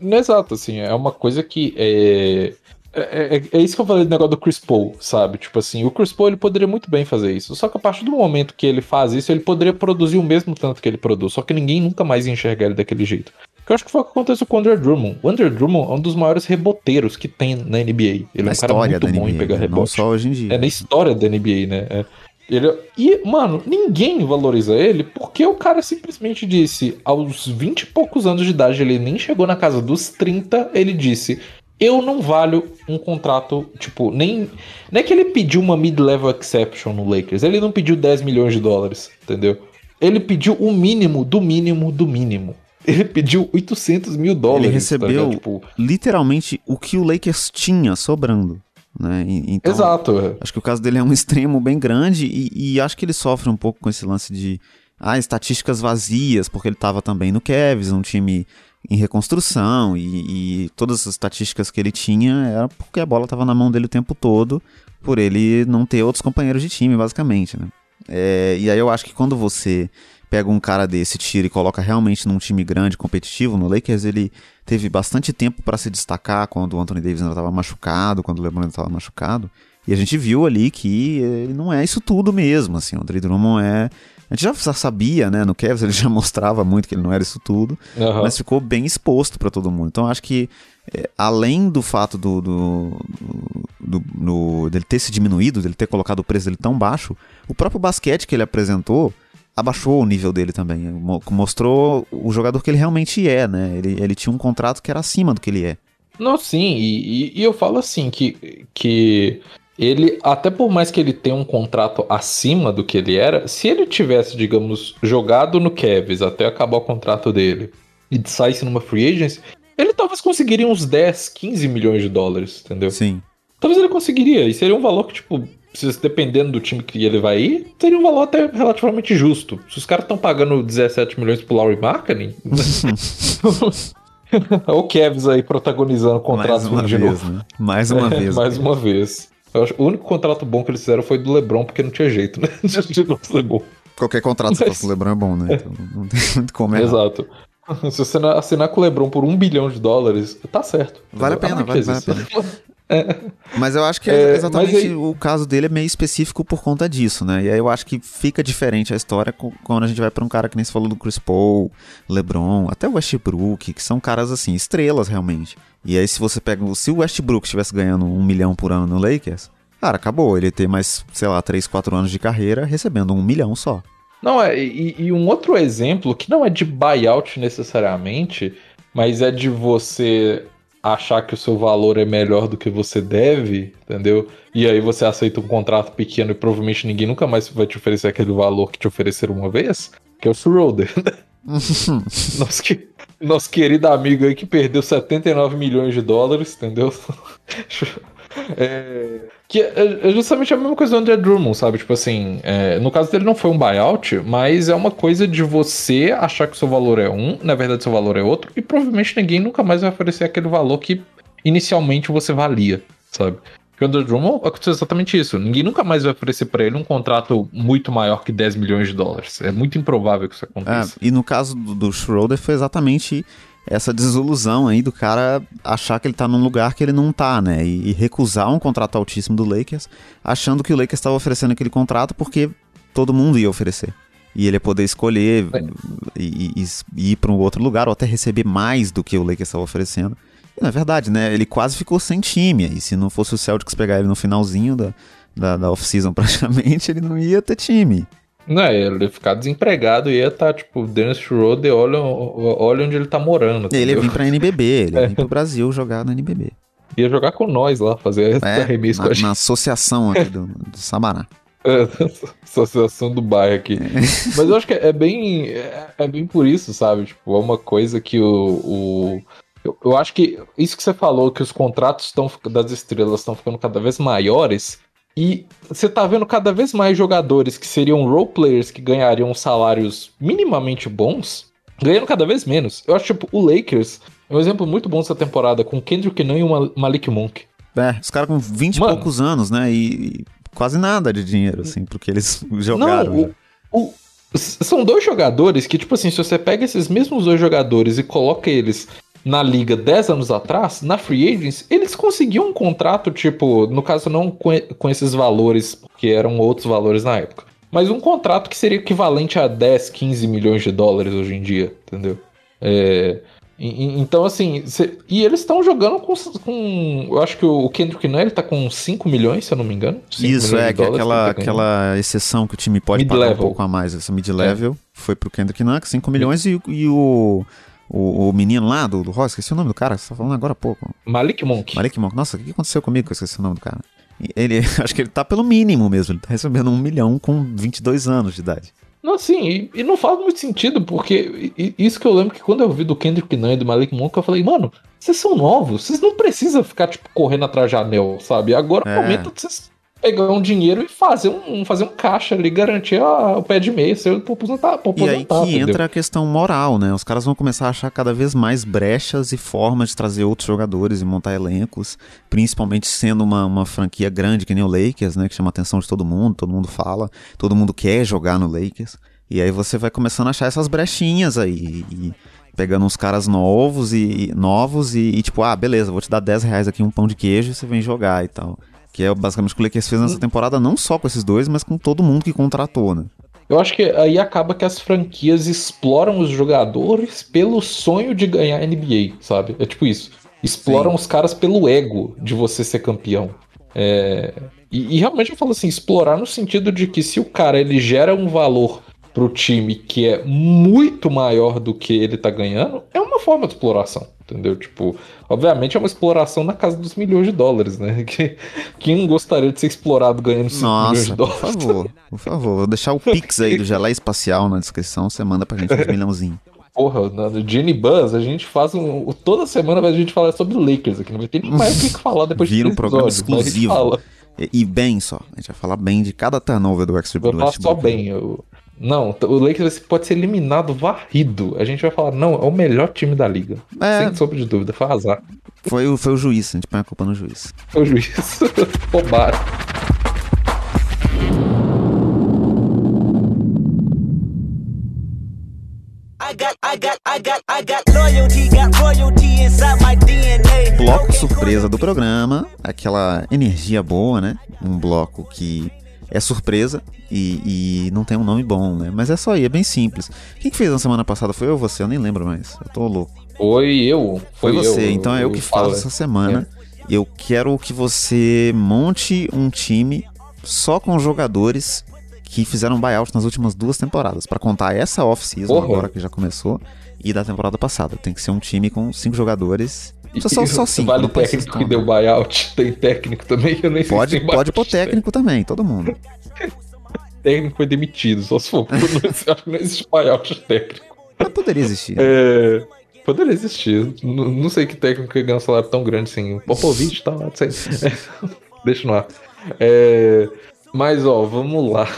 Speaker 2: Exato, assim, é uma coisa que é, é, é, é, isso que eu falei do negócio do Chris Paul, sabe? Tipo assim, o Chris Paul ele poderia muito bem fazer isso. Só que a partir do momento que ele faz isso, ele poderia produzir o mesmo tanto que ele produz. Só que ninguém nunca mais ia enxergar ele daquele jeito. Que eu acho que foi o que aconteceu com o Andrew Drummond. O Andrew Drummond é um dos maiores reboteiros que tem na NBA. Ele na é um cara muito bom NBA, em pegar né? rebote. Não
Speaker 1: só hoje em dia.
Speaker 2: É na história da NBA, né? É. Ele, e, mano, ninguém valoriza ele porque o cara simplesmente disse, aos 20 e poucos anos de idade, ele nem chegou na casa dos 30, ele disse: Eu não valho um contrato, tipo, nem. Não é que ele pediu uma mid-level exception no Lakers, ele não pediu 10 milhões de dólares, entendeu? Ele pediu o mínimo do mínimo do mínimo. Ele pediu 800 mil dólares.
Speaker 1: Ele recebeu tá tipo... literalmente o que o Lakers tinha sobrando. Né? Então,
Speaker 2: Exato. É.
Speaker 1: Acho que o caso dele é um extremo bem grande e, e, acho que ele sofre um pouco com esse lance de ah, estatísticas vazias, porque ele estava também no Cavs, um time em reconstrução e, e, todas as estatísticas que ele tinha era porque a bola estava na mão dele o tempo todo, por ele não ter outros companheiros de time, basicamente. Né? É, e aí eu acho que quando você pega um cara desse, tira e coloca realmente num time grande, competitivo, no Lakers ele teve bastante tempo para se destacar quando o Anthony Davis ainda estava machucado, quando o LeBron ainda estava machucado. E a gente viu ali que ele não é isso tudo mesmo, assim, o Andre Drummond é... A gente já sabia, né, no Cavs ele já mostrava muito que ele não era isso tudo, uhum. mas ficou bem exposto para todo mundo. Então acho que, é, além do fato do, do, do, do, dele ter se diminuído, dele ter colocado o preço dele tão baixo, o próprio basquete que ele apresentou abaixou o nível dele também. Mostrou o jogador que ele realmente é, né? Ele, ele tinha um contrato que era acima do que ele é.
Speaker 2: Não, sim, e, e, eu falo assim, que, que ele, até por mais que ele tenha um contrato acima do que ele era, se ele tivesse, digamos, jogado no Cavs até acabar o contrato dele e saísse numa free agency, ele talvez conseguiria uns 10, 15 milhões de dólares, entendeu?
Speaker 1: Sim.
Speaker 2: Talvez ele conseguiria, e seria um valor que, tipo, dependendo do time que ele vai ir, seria um valor até relativamente justo. Se os caras estão pagando 17 milhões pro Laurie Marketing. o Kevs aí protagonizando o contrato
Speaker 1: Mais de vez, novo. Né? Mais uma é, vez.
Speaker 2: Mais uma vez. Eu acho, o único contrato bom que eles fizeram foi do Lebron, porque não tinha jeito, né? De ser bom.
Speaker 1: Qualquer contrato Mas... se fosse o Lebron é bom, né? Então não tem muito como.
Speaker 2: Exato. Se você assinar com o Lebron por um bilhão de dólares, tá certo.
Speaker 1: Vale a pena, vale, vale a pena. É. Mas eu acho que é, exatamente aí... o caso dele é meio específico por conta disso, né? E aí eu acho que fica diferente a história quando a gente vai para um cara que nem se falou do Chris Paul, LeBron, até o Westbrook, que são caras assim, estrelas realmente. E aí se você pega, se o Westbrook estivesse ganhando um milhão por ano no Lakers, cara, acabou, ele ter mais, sei lá, 3, 4 anos de carreira recebendo um milhão só.
Speaker 2: Não, é, e, e um outro exemplo que não é de buyout necessariamente, mas é de você achar que o seu valor é melhor do que você deve, entendeu? E aí você aceita um contrato pequeno e provavelmente ninguém nunca mais vai te oferecer aquele valor que te ofereceram uma vez, que é o Schroeder. nosso, que, nosso querido amigo aí que perdeu 79 milhões de dólares, entendeu? É, que é, é justamente a mesma coisa do André Drummond, sabe? Tipo assim, é, no caso dele não foi um buyout, mas é uma coisa de você achar que o seu valor é um, na verdade seu valor é outro, e provavelmente ninguém nunca mais vai oferecer aquele valor que inicialmente você valia, sabe? Porque o André Drummond aconteceu exatamente isso. Ninguém nunca mais vai oferecer para ele um contrato muito maior que 10 milhões de dólares. É muito improvável que isso aconteça.
Speaker 1: É, e no caso do, do Schroeder foi exatamente essa desilusão aí do cara achar que ele tá num lugar que ele não tá, né? E, e recusar um contrato altíssimo do Lakers, achando que o Lakers estava oferecendo aquele contrato porque todo mundo ia oferecer. E ele ia poder escolher e, e, e, ir para um outro lugar ou até receber mais do que o Lakers estava oferecendo. E não é verdade, né? Ele quase ficou sem time. E se não fosse o Celtics pegar ele no finalzinho da, da, da off-season praticamente, ele não ia ter time.
Speaker 2: Não, ele ia ficar desempregado e ia estar, tá, tipo, Dennis Schroeder, olha, olha onde ele tá morando.
Speaker 1: Ele ia vir pra NBB, ele ia vir pro Brasil jogar no NBB.
Speaker 2: Ia jogar com nós lá, fazer
Speaker 1: é, na, com a gente. Na associação aqui do, do Sabará.
Speaker 2: É, associação do bairro aqui. É. Mas eu acho que é bem, é, é, bem por isso, sabe? Tipo, é uma coisa que o, o eu, eu, acho que isso que você falou, que os contratos estão das estrelas estão ficando cada vez maiores, e você tá vendo cada vez mais jogadores que seriam role players que ganhariam salários minimamente bons, ganhando cada vez menos. Eu acho, tipo, o Lakers é um exemplo muito bom dessa temporada, com Kendrick Nunn e o Malik Monk.
Speaker 1: É, os caras com 20 Mano, e poucos anos, né? E, e, quase nada de dinheiro, assim, porque eles jogaram. Não,
Speaker 2: o, o, são dois jogadores que, tipo assim, se você pega esses mesmos dois jogadores e coloca eles na liga 10 anos atrás, na Free Agents, eles conseguiam um contrato, tipo, no caso não com, com esses valores, porque eram outros valores na época, mas um contrato que seria equivalente a 10, 15 milhões de dólares hoje em dia, entendeu? É, então, assim, cê, e eles estão jogando com, com, Eu acho que o Kendrick Nunn ele tá com 5 milhões, se eu não me engano.
Speaker 1: Isso, é, que é aquela, tá aquela exceção que o time pode pagar um pouco a mais. Essa mid-level é. foi pro Kendrick Nunn, 5 milhões, e, e o o, o menino lá do, do Ross, esqueci o nome do cara, você tá falando agora há pouco.
Speaker 2: Malik Monk.
Speaker 1: Malik Monk. Nossa, o que aconteceu comigo que eu esqueci o nome do cara? Ele, acho que ele tá pelo mínimo mesmo, ele tá recebendo um milhão com 22 anos de idade.
Speaker 2: Não, sim, e, e, não faz muito sentido, porque isso que eu lembro que quando eu vi do Kendrick Nunn e do Malik Monk, eu falei, mano, vocês são novos, vocês não precisam ficar, tipo, correndo atrás de anel, sabe? Agora é o momento de vocês pegar um dinheiro e fazer um, fazer um caixa ali, garantir a, o pé de meia seu aposentar, pro
Speaker 1: E aí que entendeu? entra a questão moral, né? Os caras vão começar a achar cada vez mais brechas e formas de trazer outros jogadores e montar elencos, principalmente sendo uma, uma franquia grande que nem o Lakers, né? Que chama a atenção de todo mundo, todo mundo fala, todo mundo quer jogar no Lakers. E aí você vai começando a achar essas brechinhas aí. E, pegando uns caras novos e novos e, e, tipo, ah, beleza, vou te dar 10 reais aqui um pão de queijo e você vem jogar e tal. Que é basicamente o que o fez nessa temporada, não só com esses dois, mas com todo mundo que contratou, né?
Speaker 2: Eu acho que aí acaba que as franquias exploram os jogadores pelo sonho de ganhar NBA, sabe? É tipo isso. Exploram Sim. os caras pelo ego de você ser campeão. É... E, e, realmente eu falo assim, explorar no sentido de que se o cara ele gera um valor pro time que é muito maior do que ele tá ganhando, é uma forma de exploração. Entendeu? Tipo, obviamente é uma exploração na casa dos milhões de dólares, né? Que, quem gostaria de ser explorado ganhando 5 milhões de dólares?
Speaker 1: Por favor, por favor. Vou deixar o Pix aí do Gelé Espacial na descrição, você manda pra gente uns milhãozinho.
Speaker 2: Porra, no Jenny Buzz, a gente faz um. Toda semana a gente fala sobre Lakers aqui. Não vai ter nem mais o que falar depois
Speaker 1: Vira um programa exclusivo. E, e, bem só. A gente vai falar bem de cada turnover do Extra
Speaker 2: Vai falar só bem. Eu, não, o Lakers pode ser eliminado varrido. A gente vai falar, não, é o melhor time da liga. É. Sem sombra de dúvida, foi azar.
Speaker 1: Foi, o, foi o juiz, a gente põe a culpa no juiz.
Speaker 2: Foi o juiz. Roubaram.
Speaker 1: Bloco surpresa do programa, aquela energia boa, né? Um bloco que é surpresa e, e, não tem um nome bom, né? Mas é só aí, é bem simples. Quem que fez na semana passada? Foi eu ou você? Eu nem lembro mais. Eu tô louco.
Speaker 2: Foi eu.
Speaker 1: Foi, foi você, eu, então é eu, eu que faço essa semana. É. Eu quero que você monte um time só com jogadores que fizeram buyout nas últimas duas temporadas, para contar essa off-season agora que já começou e da temporada passada. Tem que ser um time com cinco jogadores Só, só cinco.
Speaker 2: Vale técnico que deu buyout? Tem técnico também? Eu nem
Speaker 1: pode,
Speaker 2: sei
Speaker 1: se Pode pôr técnico também, todo mundo.
Speaker 2: técnico foi demitido, só se for. acho que não existe buyout técnico.
Speaker 1: Mas poderia existir.
Speaker 2: É, poderia existir. Não, não sei que técnico que ganha um salário tão grande assim. Popovich tá lá, sei. Deixa no ar. É, mas, ó, vamos lá.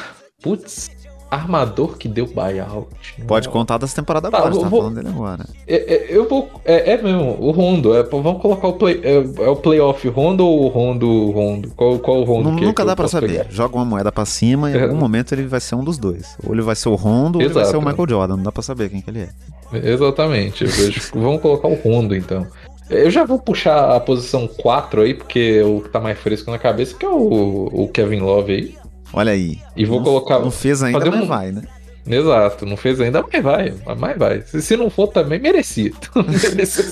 Speaker 2: Putz, armador que deu buyout.
Speaker 1: Pode contar dessa temporada tá, agora, vou, você tá falando dele agora.
Speaker 2: É, é, eu vou. É, é, mesmo, o Rondo. É, vamos colocar o play. É, é, o playoff Rondo ou o Rondo Rondo? Qual, qual o Rondo?
Speaker 1: que, nunca que dá pra saber. Pegar? Joga uma moeda pra cima e em algum momento ele vai ser um dos dois. Ou ele vai ser o Rondo Exato. ou ele vai ser o Michael Jordan. Não dá pra saber quem que ele é.
Speaker 2: Exatamente. vamos colocar o Rondo então. Eu já vou puxar a posição 4 aí, porque o que tá mais fresco na cabeça que é o, o Kevin Love aí.
Speaker 1: Olha aí.
Speaker 2: E vou não, colocar.
Speaker 1: Não fez ainda, mas um... vai, né?
Speaker 2: Exato, não fez ainda, mas vai. Mas vai. Se, se não for também, merecia. merecia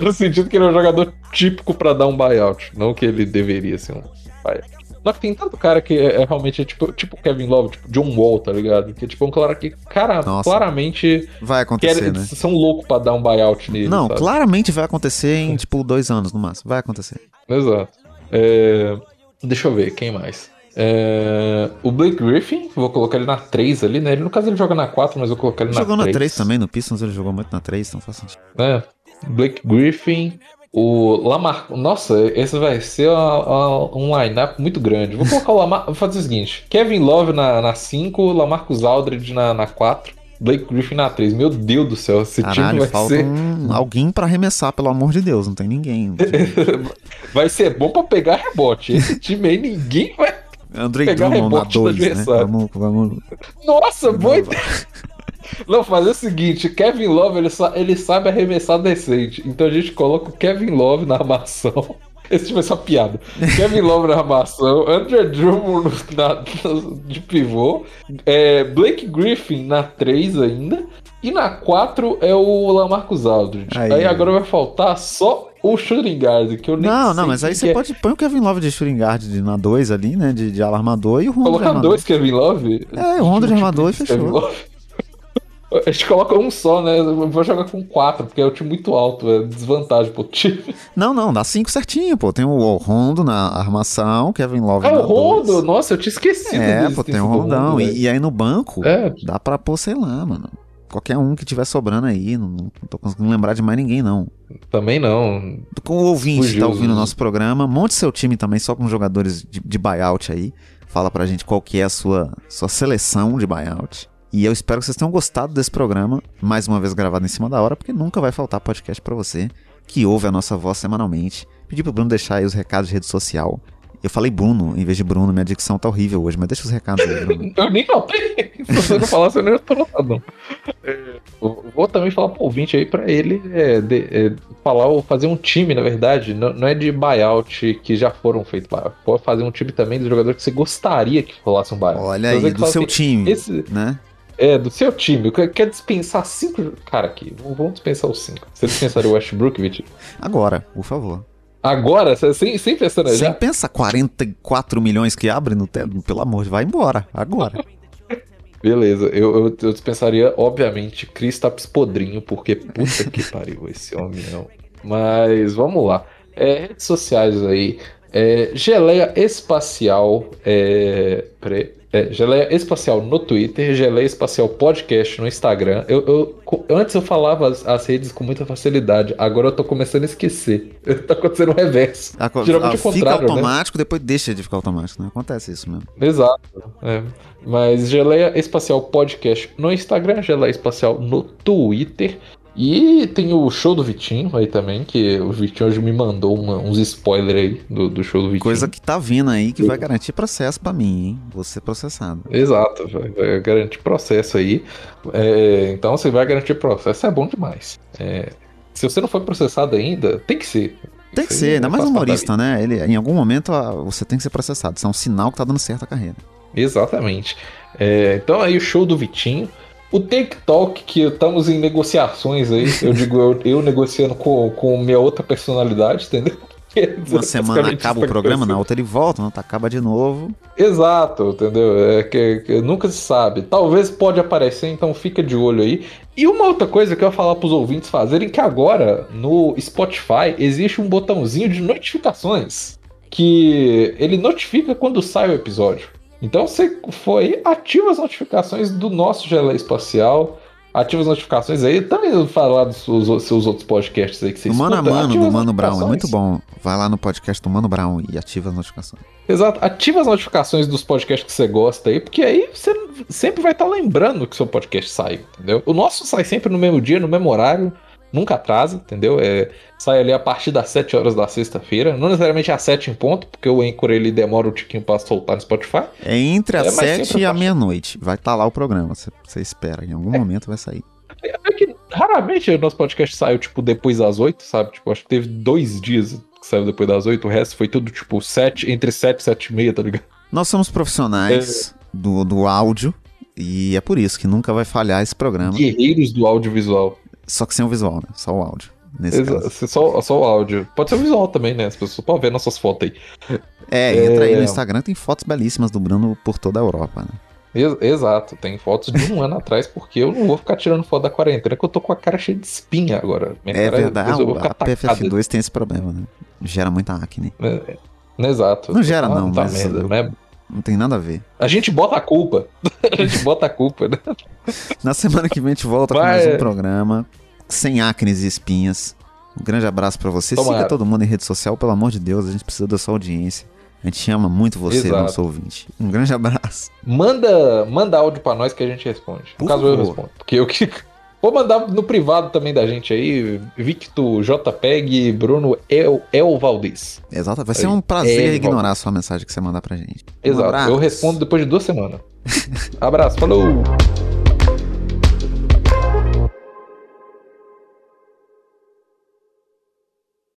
Speaker 2: No sentido que ele é um jogador típico para dar um buyout. Não que ele deveria ser um buyout. Só que tem tanto cara que é, é realmente é tipo, tipo Kevin Love, tipo John Wall, tá ligado? Que é tipo um cara que, cara, Nossa, claramente.
Speaker 1: Vai acontecer, quer, né?
Speaker 2: São loucos pra dar um buyout nele.
Speaker 1: Não, sabe? claramente vai acontecer em, tipo, dois anos no máximo. Vai acontecer.
Speaker 2: Exato. É... Deixa eu ver, quem mais? É... O Blake Griffin, vou colocar ele na 3 ali, né? Ele, no caso ele joga na 4, mas eu vou colocar ele, ele na 3.
Speaker 1: Jogou na 3 também, no Pistons ele jogou muito na 3, então faz sentido.
Speaker 2: É. Blake Griffin, o Lamar. Nossa, esse vai ser a, a, um line-up muito grande. Vou colocar o Lamar. Vou fazer o seguinte: Kevin Love na 5, Lamarcus Aldridge na 4. Blake Griffin na 3. Meu Deus do céu, esse
Speaker 1: Caralho,
Speaker 2: time vai
Speaker 1: falta
Speaker 2: ser.
Speaker 1: Um, alguém para arremessar, pelo amor de Deus, não tem ninguém.
Speaker 2: vai ser bom para pegar rebote. Esse time aí ninguém vai.
Speaker 1: Andrei pegar Drummond na 2, né? Vamos, vamos...
Speaker 2: Nossa, boa ideia. Não, fazer o seguinte, Kevin Love, ele, sa ele sabe arremessar decente. Então a gente coloca o Kevin Love na armação. Esse tipo é só piada. Kevin Love na armação, Andrew Drummond na, de pivô, é, Blake Griffin na 3 ainda, e na 4 é o Lamarcus Aldridge. Aí, aí agora vai faltar só o shooting guard, que eu nem
Speaker 1: Não, não, mas aí você é. pode pôr o Kevin Love de shooting guard na 2 ali, né, de, de alarmador, e o Rondo
Speaker 2: Colocar dois Kevin Love?
Speaker 1: É, o Rondo de armador e fechou.
Speaker 2: A gente coloca um só, né? Eu vou jogar com quatro, porque é um time muito alto, é desvantagem pro time.
Speaker 1: Não, não, dá cinco certinho, pô. Tem o Rondo na armação, Kevin Love.
Speaker 2: É o Rondo? Dois. Nossa, eu tinha esquecido.
Speaker 1: É, pô, tem o Rondão. e, e, aí no banco, é. dá pra pôr, sei lá, mano. Qualquer um que tiver sobrando aí, não, não tô conseguindo lembrar de mais ninguém, não.
Speaker 2: Também não.
Speaker 1: Com o ouvinte Fugiu, que tá ouvindo o nosso programa, monte seu time também só com jogadores de, de buyout aí. Fala pra gente qual que é a sua, sua seleção de buyout. E eu espero que vocês tenham gostado desse programa, mais uma vez gravado em cima da hora, porque nunca vai faltar podcast para você que ouve a nossa voz semanalmente. Pedi pro Bruno deixar aí os recados de rede social. Eu falei Bruno em vez de Bruno, minha dicção tá horrível hoje, mas deixa os recados aí, Bruno.
Speaker 2: eu nem notei. Se você não falasse, eu nem tô notado. É, vou também falar pro ouvinte aí pra ele é, de, é, falar ou fazer um time, na verdade. Não, não, é de buyout que já foram feitos buyout. Pode fazer um time também dos jogadores que você gostaria que rolasse um buyout.
Speaker 1: Olha então, aí, do seu assim, time, esse, né?
Speaker 2: É, do seu time. Quer dispensar cinco. Cara, aqui, vamos dispensar os cinco. Você dispensaria o Westbrook, Vitinho?
Speaker 1: Agora, por favor.
Speaker 2: Agora? Sem, sem pensar
Speaker 1: Sem já? pensa 44 milhões que abre no teto. Pelo amor de vai embora. Agora.
Speaker 2: Beleza, eu, eu, eu, dispensaria, obviamente, Kristaps Podrinho, porque puta que pariu esse homem, não. Mas vamos lá. É, redes sociais aí. É, geleia Espacial. É, pre, é, Geleia Espacial no Twitter, Geleia Espacial Podcast no Instagram. Eu, eu antes eu falava as, as, redes com muita facilidade, agora eu tô começando a esquecer. tá acontecendo o reverso.
Speaker 1: A, Geralmente a, o contrário. Fica né? automático, né? depois deixa de ficar automático, né? Acontece isso mesmo.
Speaker 2: Exato. É. Mas Geleia Espacial Podcast no Instagram, Geleia Espacial no Twitter. E tem o show do Vitinho aí também, que o Vitinho hoje me mandou uma, uns spoilers aí do, do show do Vitinho.
Speaker 1: Coisa que tá vindo aí que vai garantir processo para mim, hein? Vou ser processado.
Speaker 2: Exato, vai, vai garantir processo aí. É, então você vai garantir processo, é bom demais. É, se você não foi processado ainda, tem que ser.
Speaker 1: Tem que ser, ainda mais humorista, né? Ele, em algum momento você tem que ser processado. Isso é um sinal que tá dando certo a carreira.
Speaker 2: Exatamente. É, então aí o show do Vitinho. O TikTok, que estamos em negociações aí, eu digo eu, eu negociando com, com minha outra personalidade, entendeu?
Speaker 1: Uma semana acaba o programa, na outra ele volta, na outra acaba de novo.
Speaker 2: Exato, entendeu? É que, que, nunca se sabe. Talvez pode aparecer, então fica de olho aí. E uma outra coisa que eu ia falar pros ouvintes fazerem, que agora no Spotify existe um botãozinho de notificações que ele notifica quando sai o episódio. Então você foi, ativa as notificações do nosso Gelé Espacial, ativa as notificações aí. Também falar dos seus, seus outros podcasts aí que você
Speaker 1: O Mano a Mano do Mano Brown é muito bom. Vai lá no podcast do Mano Brown e ativa as notificações.
Speaker 2: Exato, ativa as notificações dos podcasts que você gosta aí, porque aí você sempre vai estar lembrando que seu podcast sai, entendeu? O nosso sai sempre no mesmo dia, no mesmo horário, nunca atrasa, entendeu? É, sai ali a partir das 7 horas da sexta-feira, não necessariamente às 7 em ponto, porque o Anchor ele demora um tiquinho pra soltar no Spotify.
Speaker 1: É entre
Speaker 2: É,
Speaker 1: as
Speaker 2: mas
Speaker 1: 7
Speaker 2: sempre
Speaker 1: e a meia-noite. Vai estar lá o programa. Você, espera. Em algum momento vai sair.
Speaker 2: É que raramente o nosso podcast saiu, tipo, depois das 8, sabe? Tipo, acho que teve dois dias que saiu depois das 8, o resto foi tudo, tipo, 7, entre 7 e 7 e meia, tá ligado?
Speaker 1: Nós somos profissionais do, do áudio. E é por isso que nunca vai falhar esse programa.
Speaker 2: Guerreiros do audiovisual.
Speaker 1: Só que sem o visual, né? Só o áudio. Nesse caso.
Speaker 2: Exa- Só, só o áudio. Pode ser o visual também, né? As pessoas podem ver nossas fotos aí.
Speaker 1: É, entra aí no
Speaker 2: É.
Speaker 1: Instagram, tem fotos belíssimas do Bruno por toda a Europa, né?
Speaker 2: Ex- Exato, tem fotos de um ano atrás, porque eu não vou ficar tirando foto da quarentena, que eu tô com a cara cheia de espinha agora. Minha
Speaker 1: É verdade,
Speaker 2: vou
Speaker 1: a
Speaker 2: ficar atacado.
Speaker 1: PFF2 tem esse problema, né? Gera muita acne.
Speaker 2: É, Exato.
Speaker 1: Não gera,
Speaker 2: Ah,
Speaker 1: não,
Speaker 2: Tá
Speaker 1: mas
Speaker 2: merda,
Speaker 1: eu-
Speaker 2: né?
Speaker 1: Não tem nada a ver.
Speaker 2: A gente bota a culpa. a gente bota a culpa, né?
Speaker 1: Na semana que vem a gente volta com
Speaker 2: Vai.
Speaker 1: mais um programa sem acnes e espinhas. Um grande abraço pra você.
Speaker 2: Tomara.
Speaker 1: Siga todo mundo em rede social, pelo amor de Deus, a gente precisa da sua audiência. A gente ama muito você,
Speaker 2: Exato.
Speaker 1: nosso ouvinte. Um grande abraço.
Speaker 2: Manda, manda áudio pra nós que a gente responde.
Speaker 1: Por
Speaker 2: no caso, eu
Speaker 1: favor.
Speaker 2: respondo. Porque eu que. Vou mandar no privado também da gente aí. Victor JPEG Bruno El, El Valdez.
Speaker 1: Exato, vai ser um prazer
Speaker 2: É,
Speaker 1: ignorar a sua mensagem que você mandar pra gente. Um
Speaker 2: Exato.
Speaker 1: abraço.
Speaker 2: eu respondo depois de duas semanas. Abraço, falou!